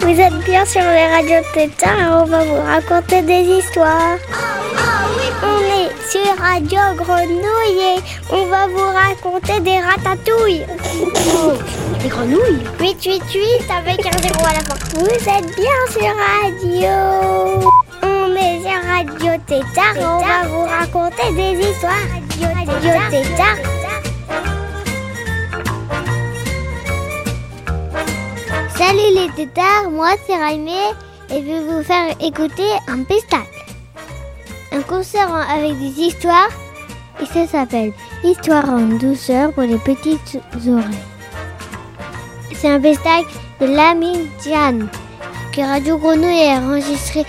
Vous êtes bien sur les radios Tétard et on va vous raconter des histoires. On est sur Radio Grenouille et on va vous raconter des ratatouilles. Des grenouilles 888 avec un zéro à la fin. Vous êtes bien sur Radio. Radio Tétard on va vous raconter des histoires. Radio Tétard. Salut les tétards, moi c'est Raimé et je vais vous faire écouter un pestacle. Un concert avec des histoires et ça s'appelle Histoire en douceur pour les petites oreilles. C'est un pestacle de Lamine Diane que Radio Grenouille a enregistré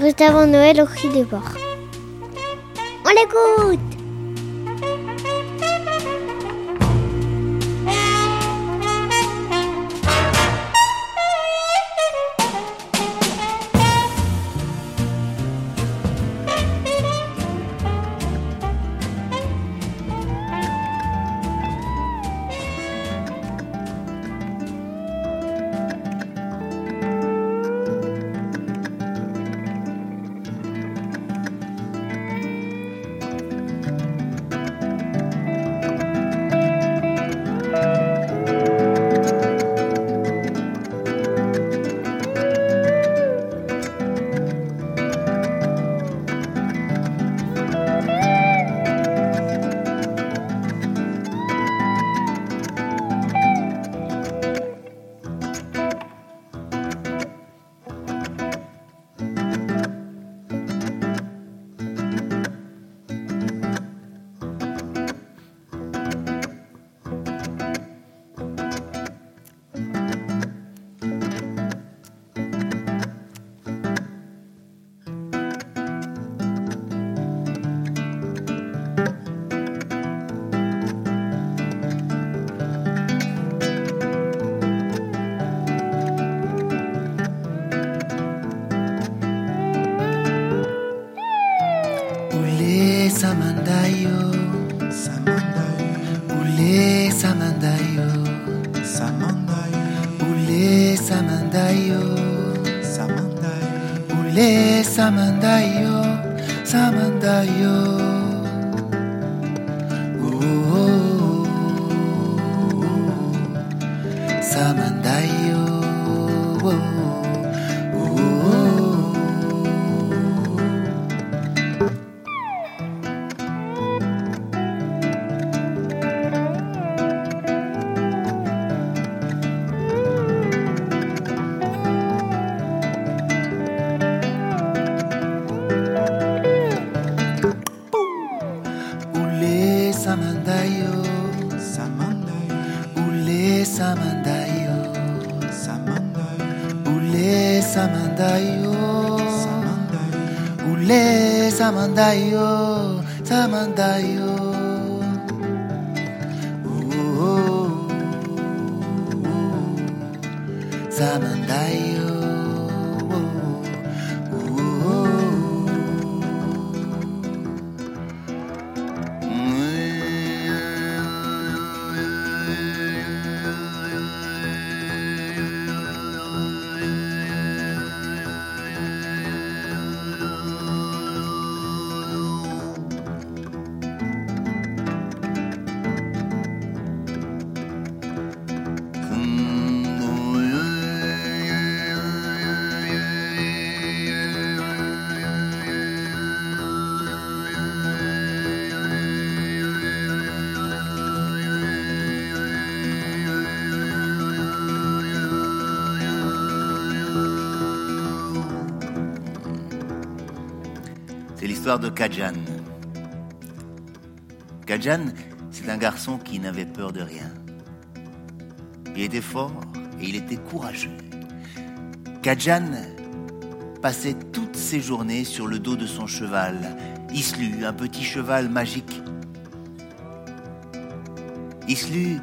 juste avant Noël au cri des porcs. On l'écoute samandayo, ule samandayo, samandayo. Oh, oh, oh, oh. Samandayo. L'histoire de Kajan. Kajan, c'est un garçon qui n'avait peur de rien. Il était fort et il était courageux. Kajan passait toutes ses journées sur le dos de son cheval, Islu, un petit cheval magique. Islu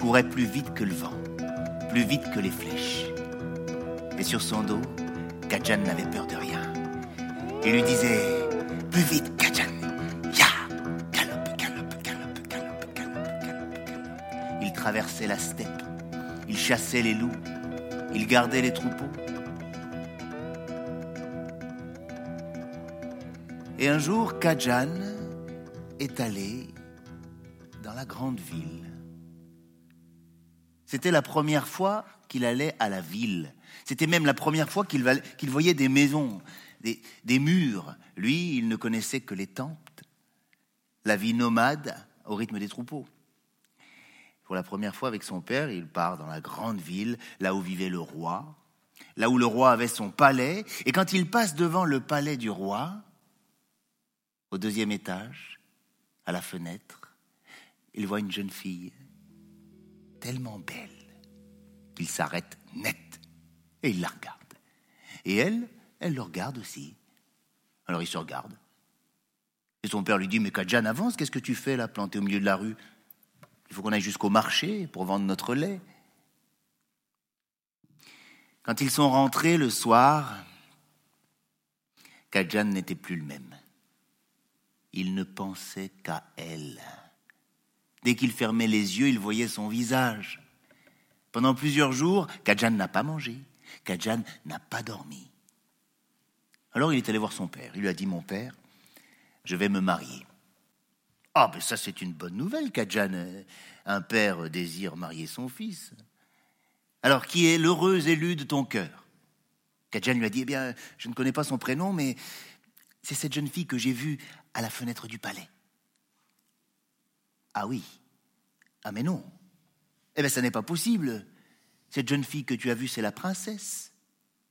courait plus vite que le vent, plus vite que les flèches. Et sur son dos, Kajan n'avait peur de rien. Il lui disait plus vite, Kajan. Ya Galope, galope, galope, galope, galope, galope, galope. Il traversait la steppe. Il chassait les loups. Il gardait les troupeaux. Et un jour, Kajan est allé dans la grande ville. C'était la première fois qu'il allait à la ville. C'était même la première fois qu'il voyait des maisons des, murs. Lui, il ne connaissait que les temples, la vie nomade au rythme des troupeaux. Pour la première fois avec son père, il part dans la grande ville, là où vivait le roi, là où le roi avait son palais. Et quand il passe devant le palais du roi, au deuxième étage, à la fenêtre, il voit une jeune fille tellement belle qu'il s'arrête net et il la regarde. Et elle, elle le regarde aussi. Alors il se regarde. Et son père lui dit, mais Kajan, avance, qu'est-ce que tu fais là, planté au milieu de la rue? Il faut qu'on aille jusqu'au marché pour vendre notre lait. Quand ils sont rentrés le soir, Kajan n'était plus le même. Il ne pensait qu'à elle. Dès qu'il fermait les yeux, il voyait son visage. Pendant plusieurs jours, Kajan n'a pas mangé. Kajan n'a pas dormi. Alors il est allé voir son père. Il lui a dit, mon père, je vais me marier. Ah, ben ça c'est une bonne nouvelle, Kajan. Un père désire marier son fils. Alors, qui est l'heureux élu de ton cœur? Kajan lui a dit, eh bien, je ne connais pas son prénom, mais c'est cette jeune fille que j'ai vue à la fenêtre du palais. Ah oui. Ah mais non. Eh bien, ça n'est pas possible. Cette jeune fille que tu as vue, c'est la princesse.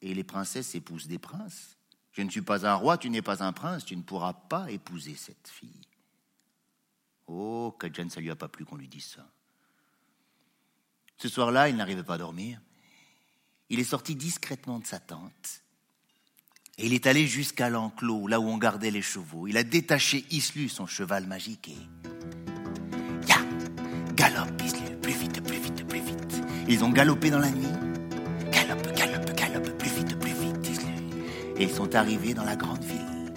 Et les princesses épousent des princes. Je ne suis pas un roi, tu n'es pas un prince, tu ne pourras pas épouser cette fille. Oh, Kajan, ça lui a pas plu qu'on lui dise ça. Ce soir-là, il n'arrivait pas à dormir. Il est sorti discrètement de sa tente et il est allé jusqu'à l'enclos, là où on gardait les chevaux. Il a détaché Islu, son cheval magique, et. Ya Galope, Islu, plus vite, plus vite, plus vite. Ils ont galopé dans la nuit. Et ils sont arrivés dans la grande ville.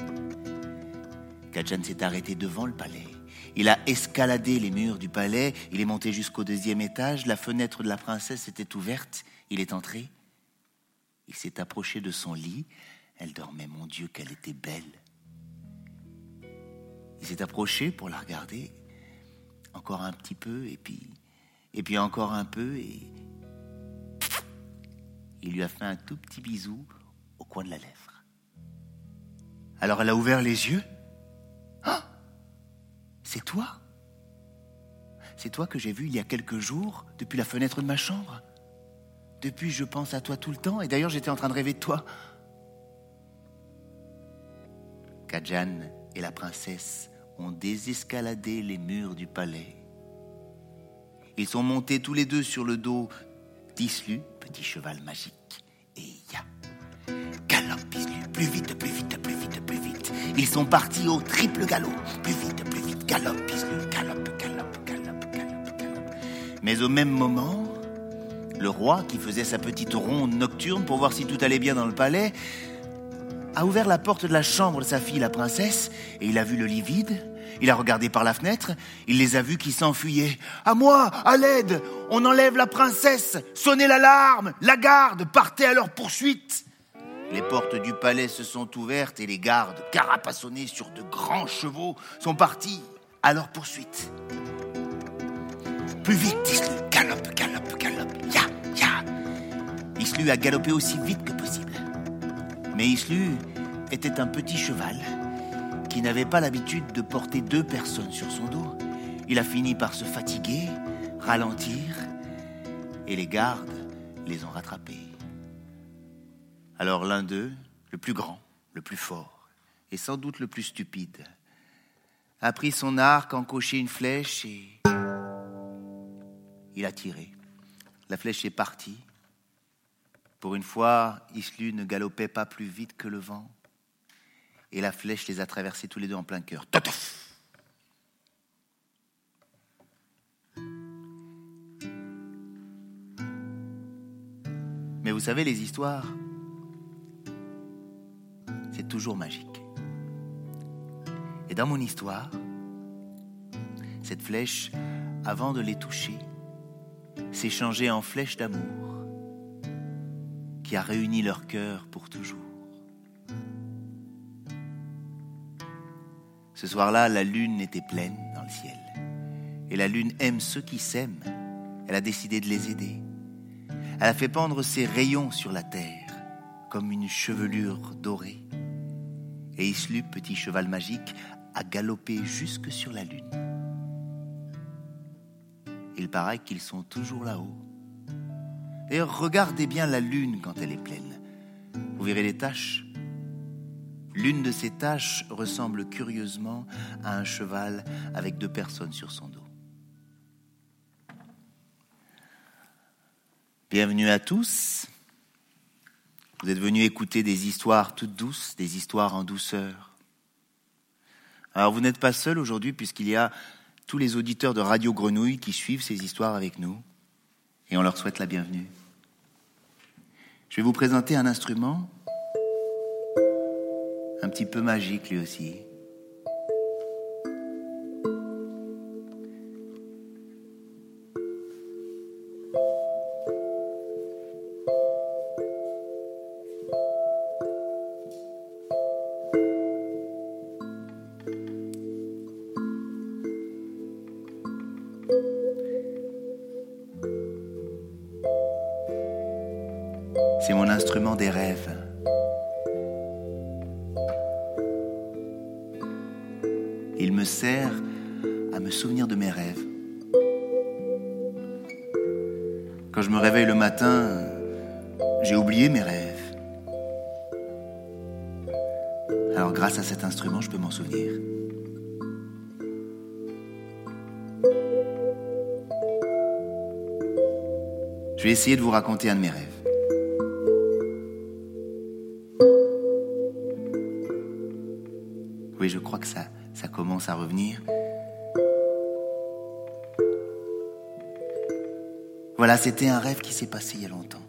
Kajan s'est arrêté devant le palais. Il a escaladé les murs du palais, il est monté jusqu'au deuxième étage, la fenêtre de la princesse était ouverte, il est entré, il s'est approché de son lit, elle dormait, mon Dieu, qu'elle était belle. Il s'est approché pour la regarder, encore un petit peu, et puis, et puis encore un peu, et il lui a fait un tout petit bisou au coin de la lèvre. Alors elle a ouvert les yeux. Ah C'est toi? C'est toi que j'ai vu il y a quelques jours depuis la fenêtre de ma chambre? Depuis, je pense à toi tout le temps, et d'ailleurs j'étais en train de rêver de toi. Kajan et la princesse ont désescaladé les murs du palais. Ils sont montés tous les deux sur le dos d'Islu, petit cheval magique, et ya. Galope Islu, plus vite, plus vite, Ils sont partis au triple galop, plus vite, plus vite, galope Islu, galope, galope, galope, galope, galope. Mais au même moment, le roi, qui faisait sa petite ronde nocturne pour voir si tout allait bien dans le palais, a ouvert la porte de la chambre de sa fille, la princesse, et il a vu le lit vide. Il a regardé par la fenêtre, il les a vus qui s'enfuyaient. À moi, à l'aide, on enlève la princesse, sonnez l'alarme, la garde, partez à leur poursuite. Les portes du palais se sont ouvertes et les gardes, carapassonnés sur de grands chevaux, sont partis à leur poursuite. Plus vite, Islu, galope, galope, galope, ya, ya. Islu a galopé aussi vite que possible. Mais Islu était un petit cheval qui n'avait pas l'habitude de porter deux personnes sur son dos. Il a fini par se fatiguer, ralentir, et les gardes les ont rattrapés. Alors l'un d'eux, le plus grand, le plus fort, et sans doute le plus stupide, a pris son arc, encoché une flèche et il a tiré. La flèche est partie. Pour une fois, Islu ne galopait pas plus vite que le vent. Et la flèche les a traversés tous les deux en plein cœur. Mais vous savez, les histoires, toujours magique. Et dans mon histoire, cette flèche, avant de les toucher, s'est changé en flèche d'amour qui a réuni leur cœur pour toujours. Ce soir-là, la lune était pleine dans le ciel. Et la lune aime ceux qui s'aiment. Elle a décidé de les aider. Elle a fait pendre ses rayons sur la terre, comme une chevelure dorée. Et Islu, petit cheval magique, a galopé jusque sur la lune. Il paraît qu'ils sont toujours là-haut. Et regardez bien la lune quand elle est pleine. Vous verrez les taches. L'une de ces taches ressemble curieusement à un cheval avec deux personnes sur son dos. Bienvenue à tous. Vous êtes venus écouter des histoires toutes douces, des histoires en douceur. Alors vous n'êtes pas seul aujourd'hui puisqu'il y a tous les auditeurs de Radio Grenouille qui suivent ces histoires avec nous et on leur souhaite la bienvenue. Je vais vous présenter un instrument un petit peu magique lui aussi. C'est mon instrument des rêves. Il me sert à me souvenir de mes rêves. Quand je me réveille le matin, j'ai oublié mes rêves. Alors grâce à cet instrument, je peux m'en souvenir. Je vais essayer de vous raconter un de mes rêves. À revenir. Voilà, c'était un rêve qui s'est passé il y a longtemps.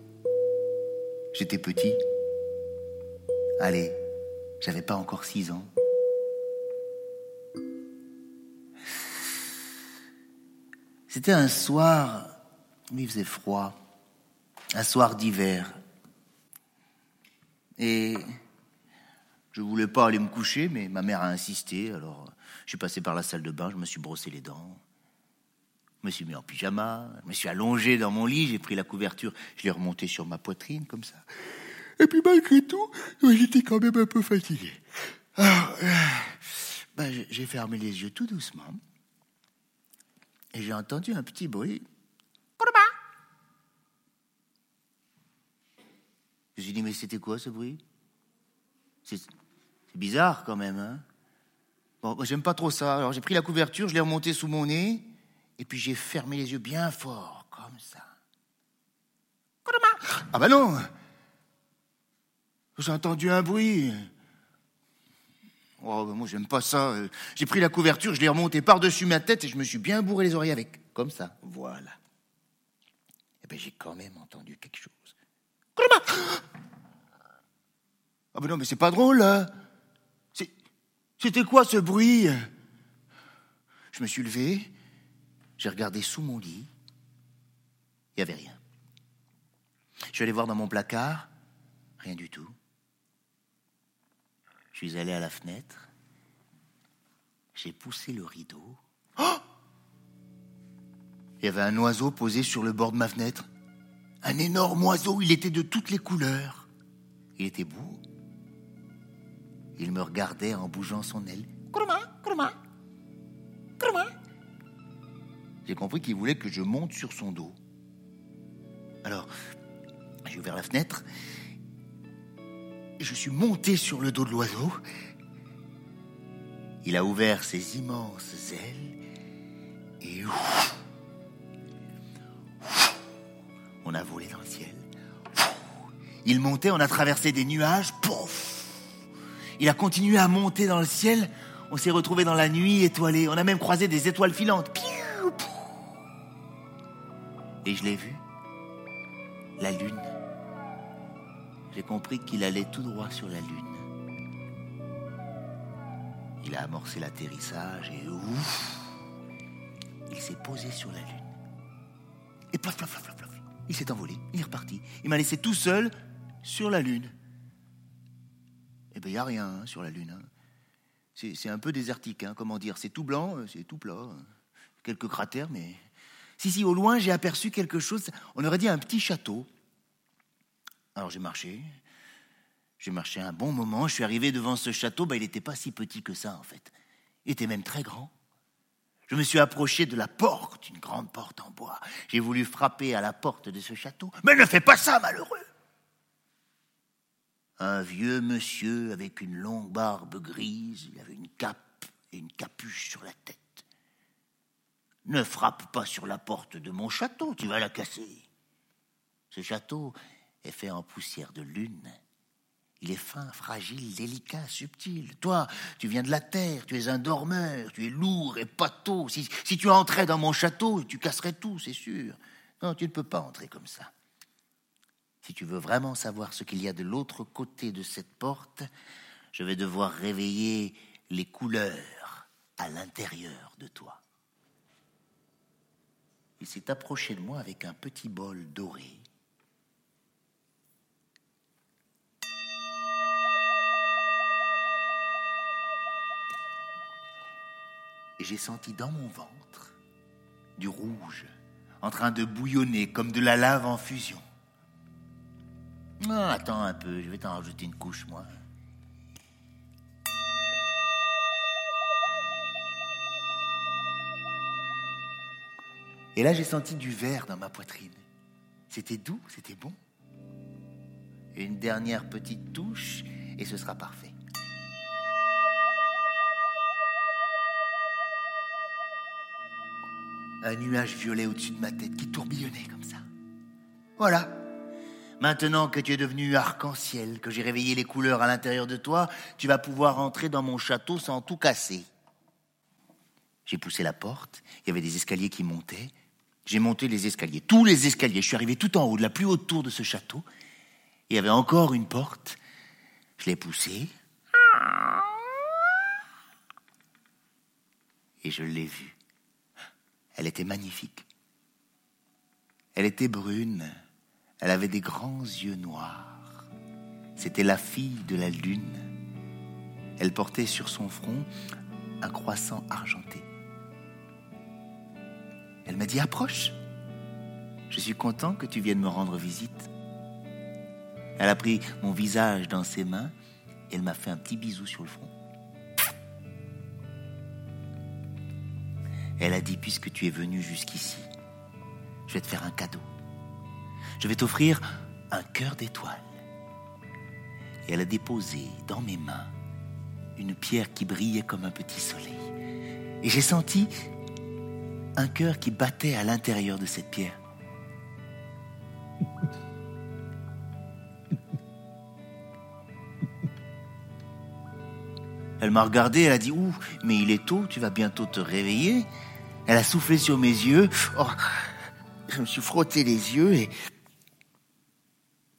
J'étais petit. Allez, j'avais pas encore six ans. C'était un soir où il faisait froid, un soir d'hiver. Et je voulais pas aller me coucher, mais ma mère a insisté. Alors, je suis passé par la salle de bain, je me suis brossé les dents. Je me suis mis en pyjama, je me suis allongé dans mon lit, j'ai pris la couverture, je l'ai remonté sur ma poitrine, comme ça. Et puis, malgré tout, j'étais quand même un peu fatigué. Euh, ben, j'ai- j'ai fermé les yeux tout doucement. Et j'ai entendu un petit bruit. Je me suis dit, mais c'était quoi ce bruit? C'est bizarre quand même, hein Bon, j'aime pas trop ça. Alors j'ai pris la couverture, je l'ai remontée sous mon nez, et puis j'ai fermé les yeux bien fort, comme ça. Ah bah non J'ai entendu un bruit. Oh, bah moi j'aime pas ça. J'ai pris la couverture, je l'ai remontée par-dessus ma tête et je me suis bien bourré les oreilles avec. Comme ça, voilà. Eh ben j'ai quand même entendu quelque chose. Ah ben non, mais c'est pas drôle, là. C'était quoi ce bruit? Je me suis levé, j'ai regardé sous mon lit, il n'y avait rien. Je suis allé voir dans mon placard, rien du tout. Je suis allé à la fenêtre, j'ai poussé le rideau. Oh il y avait un oiseau posé sur le bord de ma fenêtre. Un énorme oiseau, il était de toutes les couleurs. Il était beau. Il me regardait en bougeant son aile. J'ai compris qu'il voulait que je monte sur son dos. Alors, j'ai ouvert la fenêtre. Je suis monté sur le dos de l'oiseau. Il a ouvert ses immenses ailes. Et ouf, on a volé dans le ciel. Il montait, on a traversé des nuages. Pouf Il a continué à monter dans le ciel. On s'est retrouvé dans la nuit étoilée. On a même croisé des étoiles filantes. Et je l'ai vu. La lune. J'ai compris qu'il allait tout droit sur la lune. Il a amorcé l'atterrissage et ouf Il s'est posé sur la lune. Et plaf, plaf, plaf, plaf. Il s'est envolé, il est reparti. Il m'a laissé tout seul sur la Lune. Eh bien, il n'y a rien hein, sur la Lune. hein. C'est un peu désertique, hein, comment dire. C'est tout blanc, euh, c'est tout plat. hein. Quelques cratères, mais. Si, si, au loin, j'ai aperçu quelque chose. On aurait dit un petit château. Alors j'ai marché. J'ai marché un bon moment. Je suis arrivé devant ce château. Ben, il n'était pas si petit que ça, en fait. Il était même très grand. Je me suis approché de la porte, une grande porte en bois. J'ai voulu frapper à la porte de ce château. Mais ne fais pas ça, malheureux Un vieux monsieur avec une longue barbe grise, il avait une cape et une capuche sur la tête. Ne frappe pas sur la porte de mon château, tu vas la casser. Ce château est fait en poussière de lune. Il est fin, fragile, délicat, subtil. Toi, tu viens de la terre, tu es un dormeur, tu es lourd et pâteau. Si, si tu entrais dans mon château, tu casserais tout, c'est sûr. Non, tu ne peux pas entrer comme ça. Si tu veux vraiment savoir ce qu'il y a de l'autre côté de cette porte, je vais devoir réveiller les couleurs à l'intérieur de toi. Il s'est approché de moi avec un petit bol doré. Et j'ai senti dans mon ventre du rouge en train de bouillonner comme de la lave en fusion. Ah, attends un peu, je vais t'en rajouter une couche, moi. Et là, j'ai senti du verre dans ma poitrine. C'était doux, c'était bon. Une dernière petite touche, et ce sera parfait. Un nuage violet au-dessus de ma tête qui tourbillonnait comme ça. Voilà. Maintenant que tu es devenu arc-en-ciel, que j'ai réveillé les couleurs à l'intérieur de toi, tu vas pouvoir entrer dans mon château sans tout casser. J'ai poussé la porte, il y avait des escaliers qui montaient. J'ai monté les escaliers, tous les escaliers. Je suis arrivé tout en haut, de la plus haute tour de ce château. Il y avait encore une porte. Je l'ai poussée. Et je l'ai vue. Elle était magnifique. Elle était brune. Elle avait des grands yeux noirs. C'était la fille de la lune. Elle portait sur son front un croissant argenté. Elle m'a dit approche. Je suis content que tu viennes me rendre visite. Elle a pris mon visage dans ses mains et elle m'a fait un petit bisou sur le front. Elle a dit puisque tu es venu jusqu'ici, je vais te faire un cadeau. Je vais t'offrir un cœur d'étoile. Et elle a déposé dans mes mains une pierre qui brillait comme un petit soleil. Et j'ai senti un cœur qui battait à l'intérieur de cette pierre. Elle m'a regardé, elle a dit Ouh, mais il est tôt, tu vas bientôt te réveiller. Elle a soufflé sur mes yeux. Oh, je me suis frotté les yeux et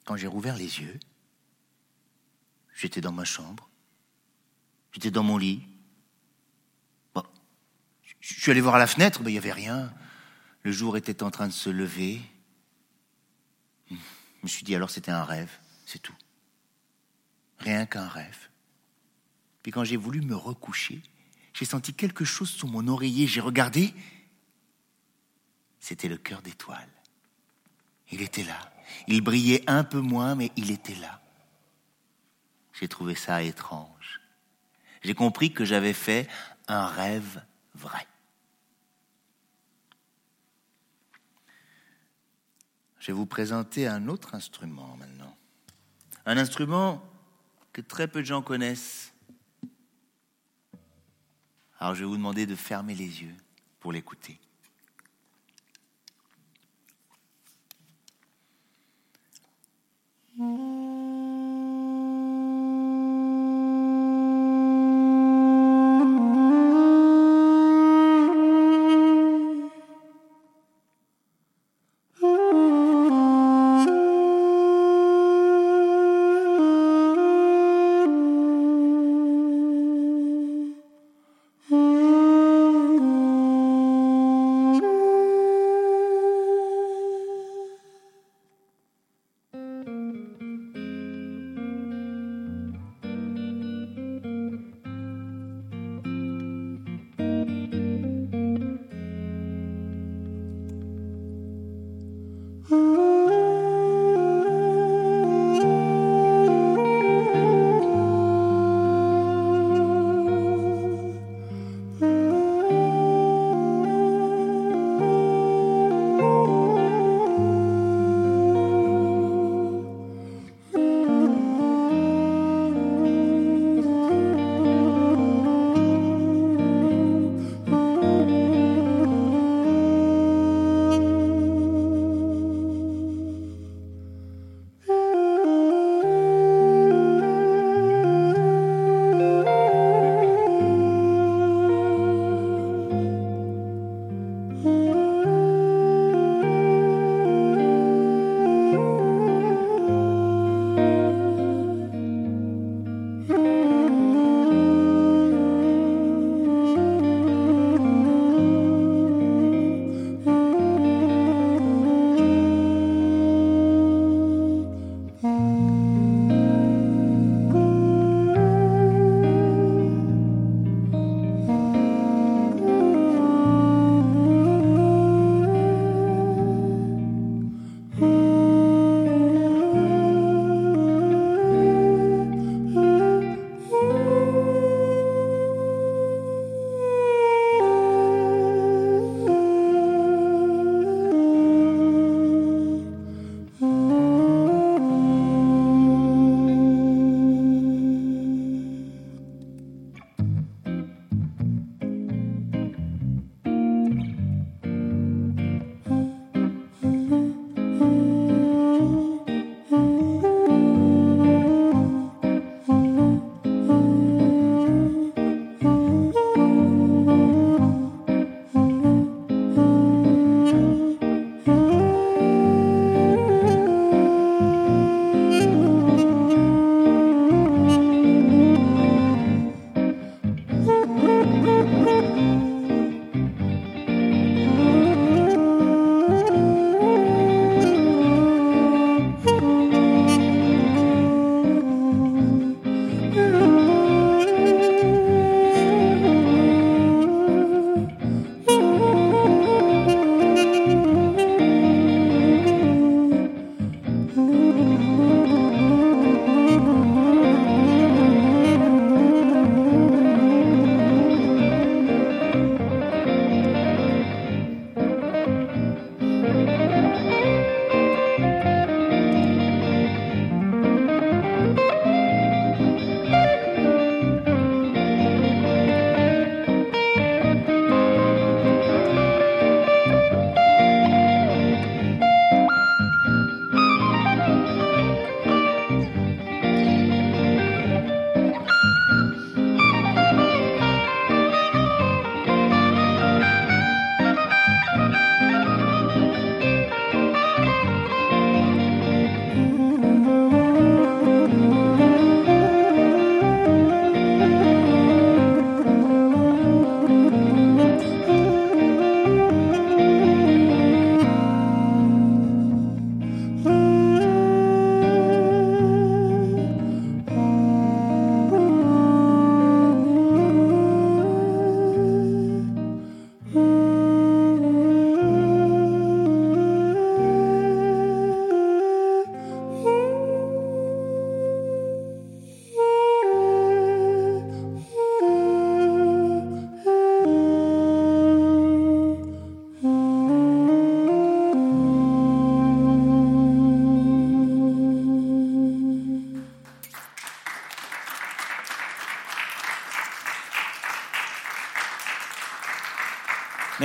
quand j'ai rouvert les yeux, j'étais dans ma chambre. J'étais dans mon lit. Bon, je suis allé voir à la fenêtre, mais il n'y avait rien. Le jour était en train de se lever. Je me suis dit alors c'était un rêve, c'est tout. Rien qu'un rêve. Puis quand j'ai voulu me recoucher, j'ai senti quelque chose sous mon oreiller. J'ai regardé. C'était le cœur d'étoile. Il était là. Il brillait un peu moins, mais il était là. J'ai trouvé ça étrange. J'ai compris que j'avais fait un rêve vrai. Je vais vous présenter un autre instrument maintenant. Un instrument que très peu de gens connaissent. Alors je vais vous demander de fermer les yeux pour l'écouter. Música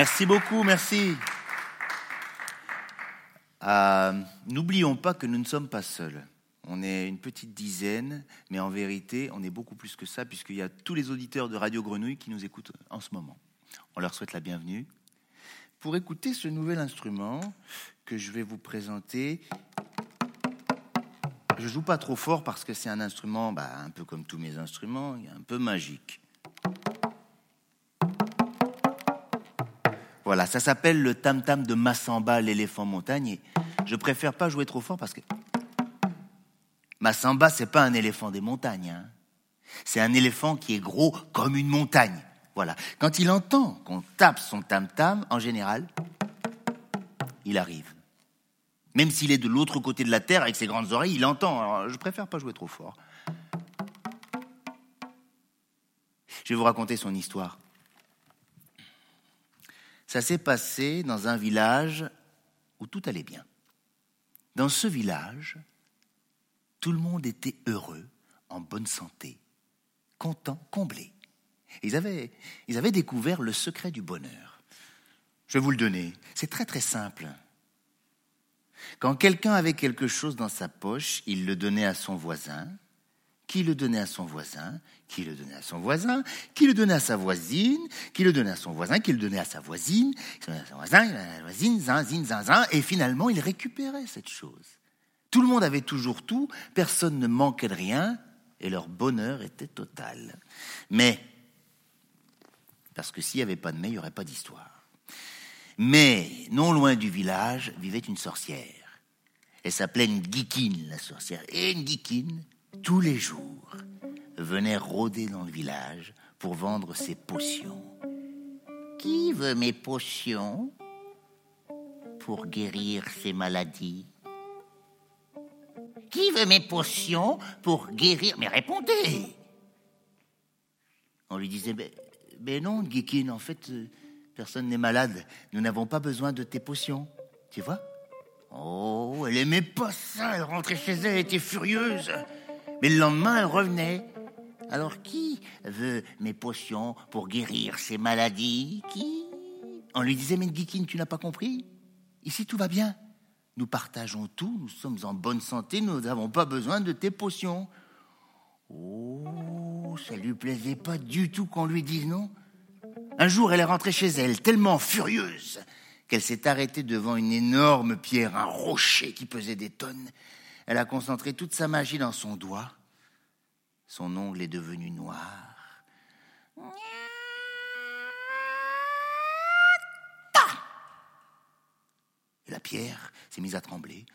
Merci beaucoup, merci. Euh, N'oublions pas que nous ne sommes pas seuls. On est une petite dizaine, mais en vérité, on est beaucoup plus que ça, puisqu'il y a tous les auditeurs de Radio Grenouille qui nous écoutent en ce moment. On leur souhaite la bienvenue. Pour écouter ce nouvel instrument que je vais vous présenter, je joue pas trop fort parce que c'est un instrument, bah, un peu comme tous mes instruments, un peu magique. Voilà, ça s'appelle le tam-tam de Massamba, l'éléphant montagne. Et je préfère pas jouer trop fort parce que Massamba, c'est pas un éléphant des montagnes. hein. C'est un éléphant qui est gros comme une montagne. Voilà. Quand il entend qu'on tape son tam-tam, en général, il arrive. Même s'il est de l'autre côté de la terre avec ses grandes oreilles, il entend. Je préfère pas jouer trop fort. Je vais vous raconter son histoire. Ça s'est passé dans un village où tout allait bien. Dans ce village, tout le monde était heureux, en bonne santé, content, comblé. Ils avaient, ils avaient découvert le secret du bonheur. Je vais vous le donner. C'est très très simple. Quand quelqu'un avait quelque chose dans sa poche, il le donnait à son voisin, qui le donnait à son voisin, qui le donnait à son voisin, qui le donnait à sa voisine, qui le donnait à son voisin, qui le donnait à sa voisine, qui le donnait à son voisin, à sa voisine, zin, zin, zin, zin, et finalement il récupérait cette chose. Tout le monde avait toujours tout, personne ne manquait de rien, et leur bonheur était total. Mais, parce que s'il n'y avait pas de mais, il n'y aurait pas d'histoire. Mais, non loin du village, vivait une sorcière. Elle s'appelait Ngikine, la sorcière. Et tous les jours, venait rôder dans le village pour vendre ses potions. Qui veut mes potions pour guérir ses maladies? Qui veut mes potions pour guérir? Mais répondez On lui disait, mais, non, Ngikine, en fait, euh, personne n'est malade. Nous n'avons pas besoin de tes potions. Tu vois? Oh, elle aimait pas ça. Elle rentrait chez elle, elle était furieuse. Mais le lendemain, elle revenait. Alors, qui veut mes potions pour guérir ses maladies? Qui? On lui disait, mais tu n'as pas compris? Ici, tout va bien. Nous partageons tout, nous sommes en bonne santé, nous n'avons pas besoin de tes potions. Oh, ça lui plaisait pas du tout qu'on lui dise non. Un jour, elle est rentrée chez elle, tellement furieuse qu'elle s'est arrêtée devant une énorme pierre, un rocher qui pesait des tonnes. Elle a concentré toute sa magie dans son doigt. Son ongle est devenu noir. Et la pierre s'est mise à trembler.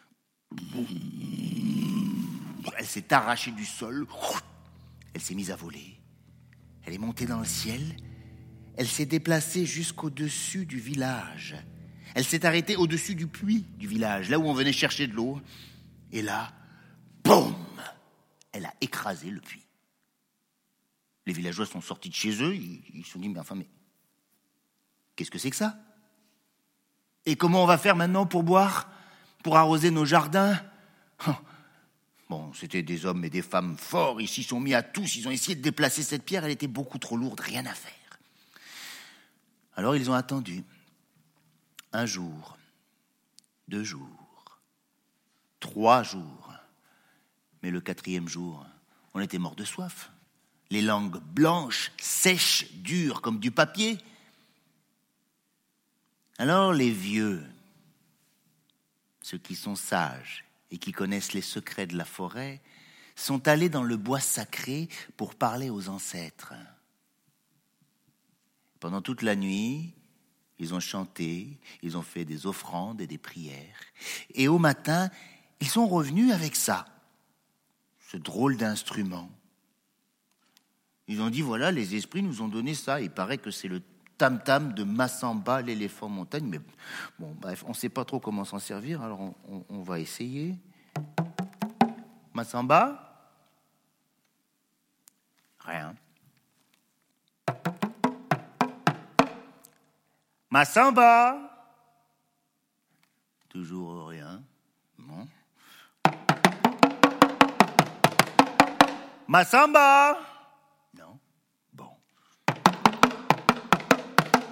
Elle s'est arrachée du sol. Elle s'est mise à voler. Elle est montée dans le ciel. Elle s'est déplacée jusqu'au-dessus du village. Elle s'est arrêtée au-dessus du puits du village, là où on venait chercher de l'eau. Et là, boum Elle a écrasé le puits. Les villageois sont sortis de chez eux. Ils se sont dit, mais enfin, mais qu'est-ce que c'est que ça? Et comment on va faire maintenant pour boire Pour arroser nos jardins? Oh. Bon, c'était des hommes et des femmes forts. Ils s'y sont mis à tous. Ils ont essayé de déplacer cette pierre. Elle était beaucoup trop lourde. Rien à faire. Alors ils ont attendu. Un jour, deux jours, trois jours. Mais le quatrième jour, on était mort de soif. Les langues blanches, sèches, dures comme du papier. Alors les vieux, ceux qui sont sages et qui connaissent les secrets de la forêt, sont allés dans le bois sacré pour parler aux ancêtres. Pendant toute la nuit, ils ont chanté, ils ont fait des offrandes et des prières. Et au matin, ils sont revenus avec ça, ce drôle d'instrument. Ils ont dit, voilà, les esprits nous ont donné ça. Il paraît que c'est le tam-tam de Massamba, l'éléphant montagne. Mais bon, bref, on ne sait pas trop comment s'en servir, alors on, va essayer. Massamba? Rien. Massamba? Toujours rien. Massamba Non. Bon.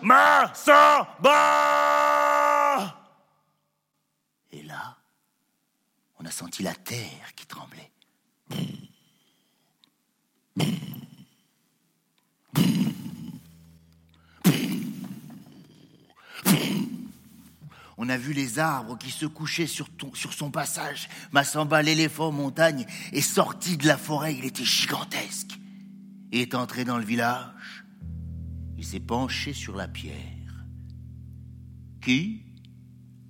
Massamba Et là, on a senti la terre qui tremblait. On a vu les arbres qui se couchaient sur, son passage. Massamba, l'éléphant montagne, est sorti de la forêt. Il était gigantesque. Il est entré dans le village. Il s'est penché sur la pierre. Qui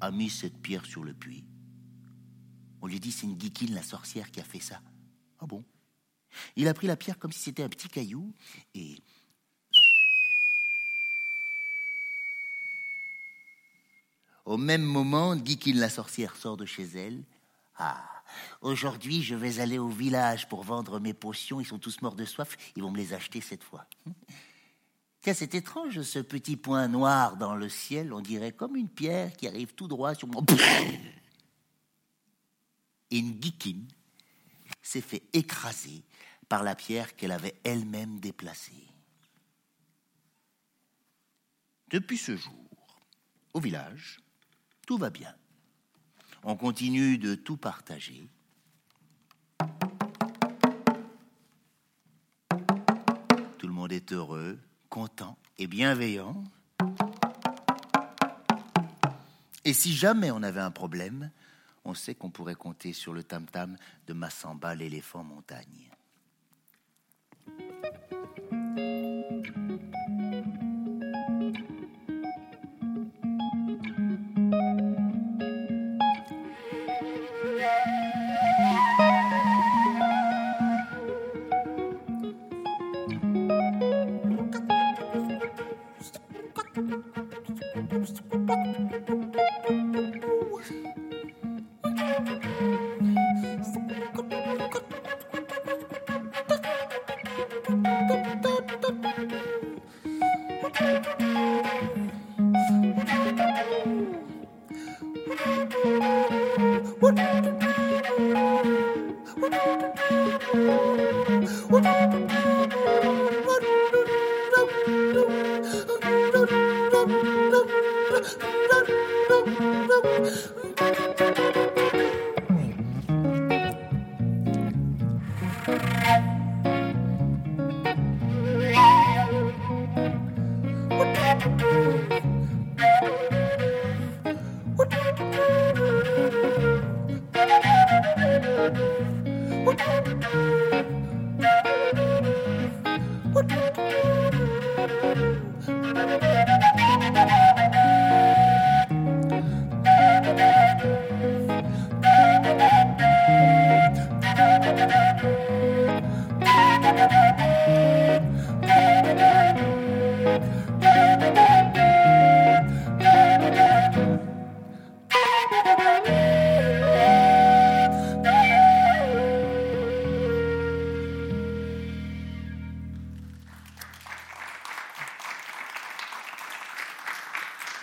a mis cette pierre sur le puits? On lui dit c'est une Guikine, la sorcière, qui a fait ça. Ah bon? Il a pris la pierre comme si c'était un petit caillou et Au même moment, Guikine la sorcière sort de chez elle. Ah, aujourd'hui, je vais aller au village pour vendre mes potions. Ils sont tous morts de soif. Ils vont me les acheter cette fois. Tiens, c'est étrange, ce petit point noir dans le ciel. On dirait comme une pierre qui arrive tout droit sur mon. Et une Guikine s'est fait écraser par la pierre qu'elle avait elle-même déplacée. Depuis ce jour, au village, tout va bien. On continue de tout partager. Tout le monde est heureux, content et bienveillant. Et si jamais on avait un problème, on sait qu'on pourrait compter sur le tam-tam de Massamba, l'éléphant montagne.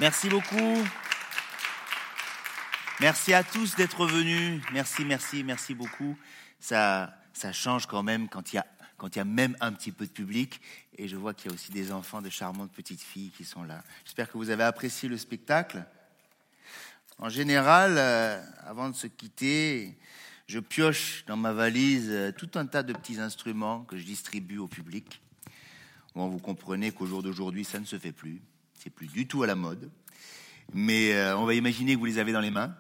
Merci beaucoup. Merci à tous d'être venus. Merci, merci, merci beaucoup. Ça, ça change quand même quand il y a, quand il y a même un petit peu de public. Et je vois qu'il y a aussi des enfants, de charmantes petites filles qui sont là. J'espère que vous avez apprécié le spectacle. En général, euh, avant de se quitter, je pioche dans ma valise euh, tout un tas de petits instruments que je distribue au public. Bon, vous comprenez qu'au jour d'aujourd'hui, ça ne se fait plus. C'est plus du tout à la mode. Mais euh, on va imaginer que vous les avez dans les mains.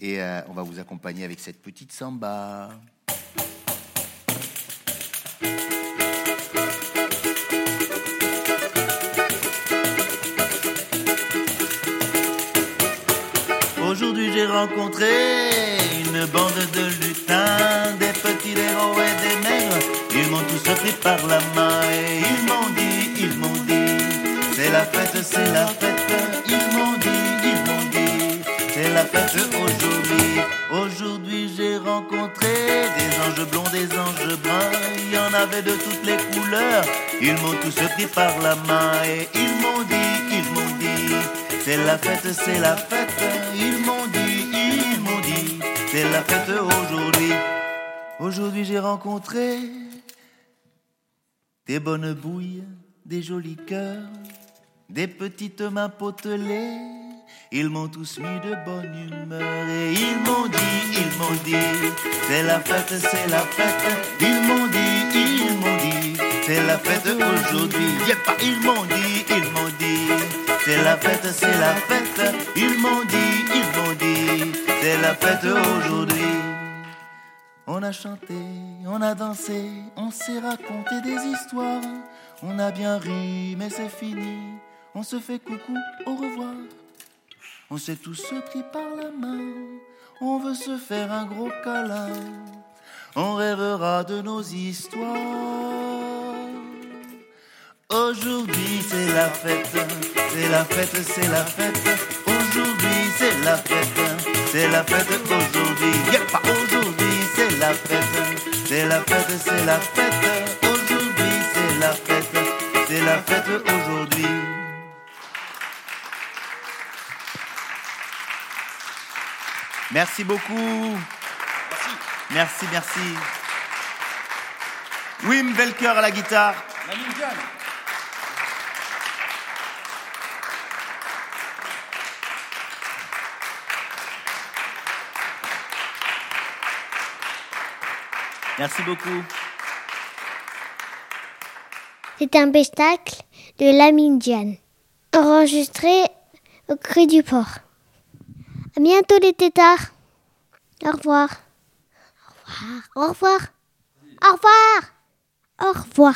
Et euh, on va vous accompagner avec cette petite samba. Aujourd'hui j'ai rencontré une bande de lutins, des petits héros et des maigres. Ils m'ont tous pris par la main et ils m'ont dit, la fête, c'est la fête. Ils m'ont dit, ils m'ont dit, c'est la fête aujourd'hui. Aujourd'hui j'ai rencontré des anges blonds, des anges bruns. Il y en avait de toutes les couleurs. Ils m'ont tous pris par la main et ils m'ont dit, ils m'ont dit, c'est la fête, c'est la fête. Ils m'ont dit, ils m'ont dit, c'est la fête aujourd'hui. Aujourd'hui j'ai rencontré des bonnes bouilles, des jolis cœurs, des petites mains potelées. Ils m'ont tous mis de bonne humeur et ils m'ont dit, ils m'ont dit, c'est la fête, c'est la fête. Ils m'ont dit, ils m'ont dit, c'est la fête aujourd'hui. pas, ils m'ont dit, ils m'ont dit, c'est la fête, c'est la fête. Ils m'ont dit, ils m'ont dit, c'est la fête aujourd'hui. On a chanté, on a dansé, on s'est raconté des histoires. On a bien ri, mais c'est fini. On se fait coucou, au revoir. On s'est tous pris par la main. On veut se faire un gros câlin. On rêvera de nos histoires. Aujourd'hui c'est la fête, c'est la fête, c'est la fête. Aujourd'hui c'est la fête, c'est la fête aujourd'hui. aujourd'hui c'est la fête, c'est la fête, c'est la fête. Aujourd'hui c'est la fête, c'est la fête aujourd'hui. Merci beaucoup. Merci, merci. Wim Velker à la guitare. Merci beaucoup. C'est un spectacle de Lamine enregistré au Cru du Port. À bientôt les tétards. Au revoir. Au revoir. Au revoir. Au revoir.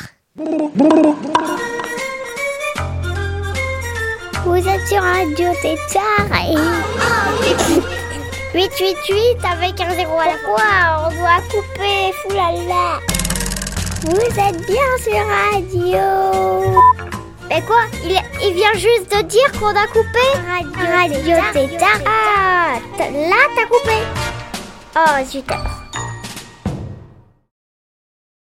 Vous êtes sur Radio Tétard et 888 avec un zéro à la fois. On doit couper. Foulala. Vous êtes bien sur Radio. Mais quoi? Il, vient juste de dire qu'on a coupé Radio, Radio Tétard. Ah, là t'as coupé. Oh, super.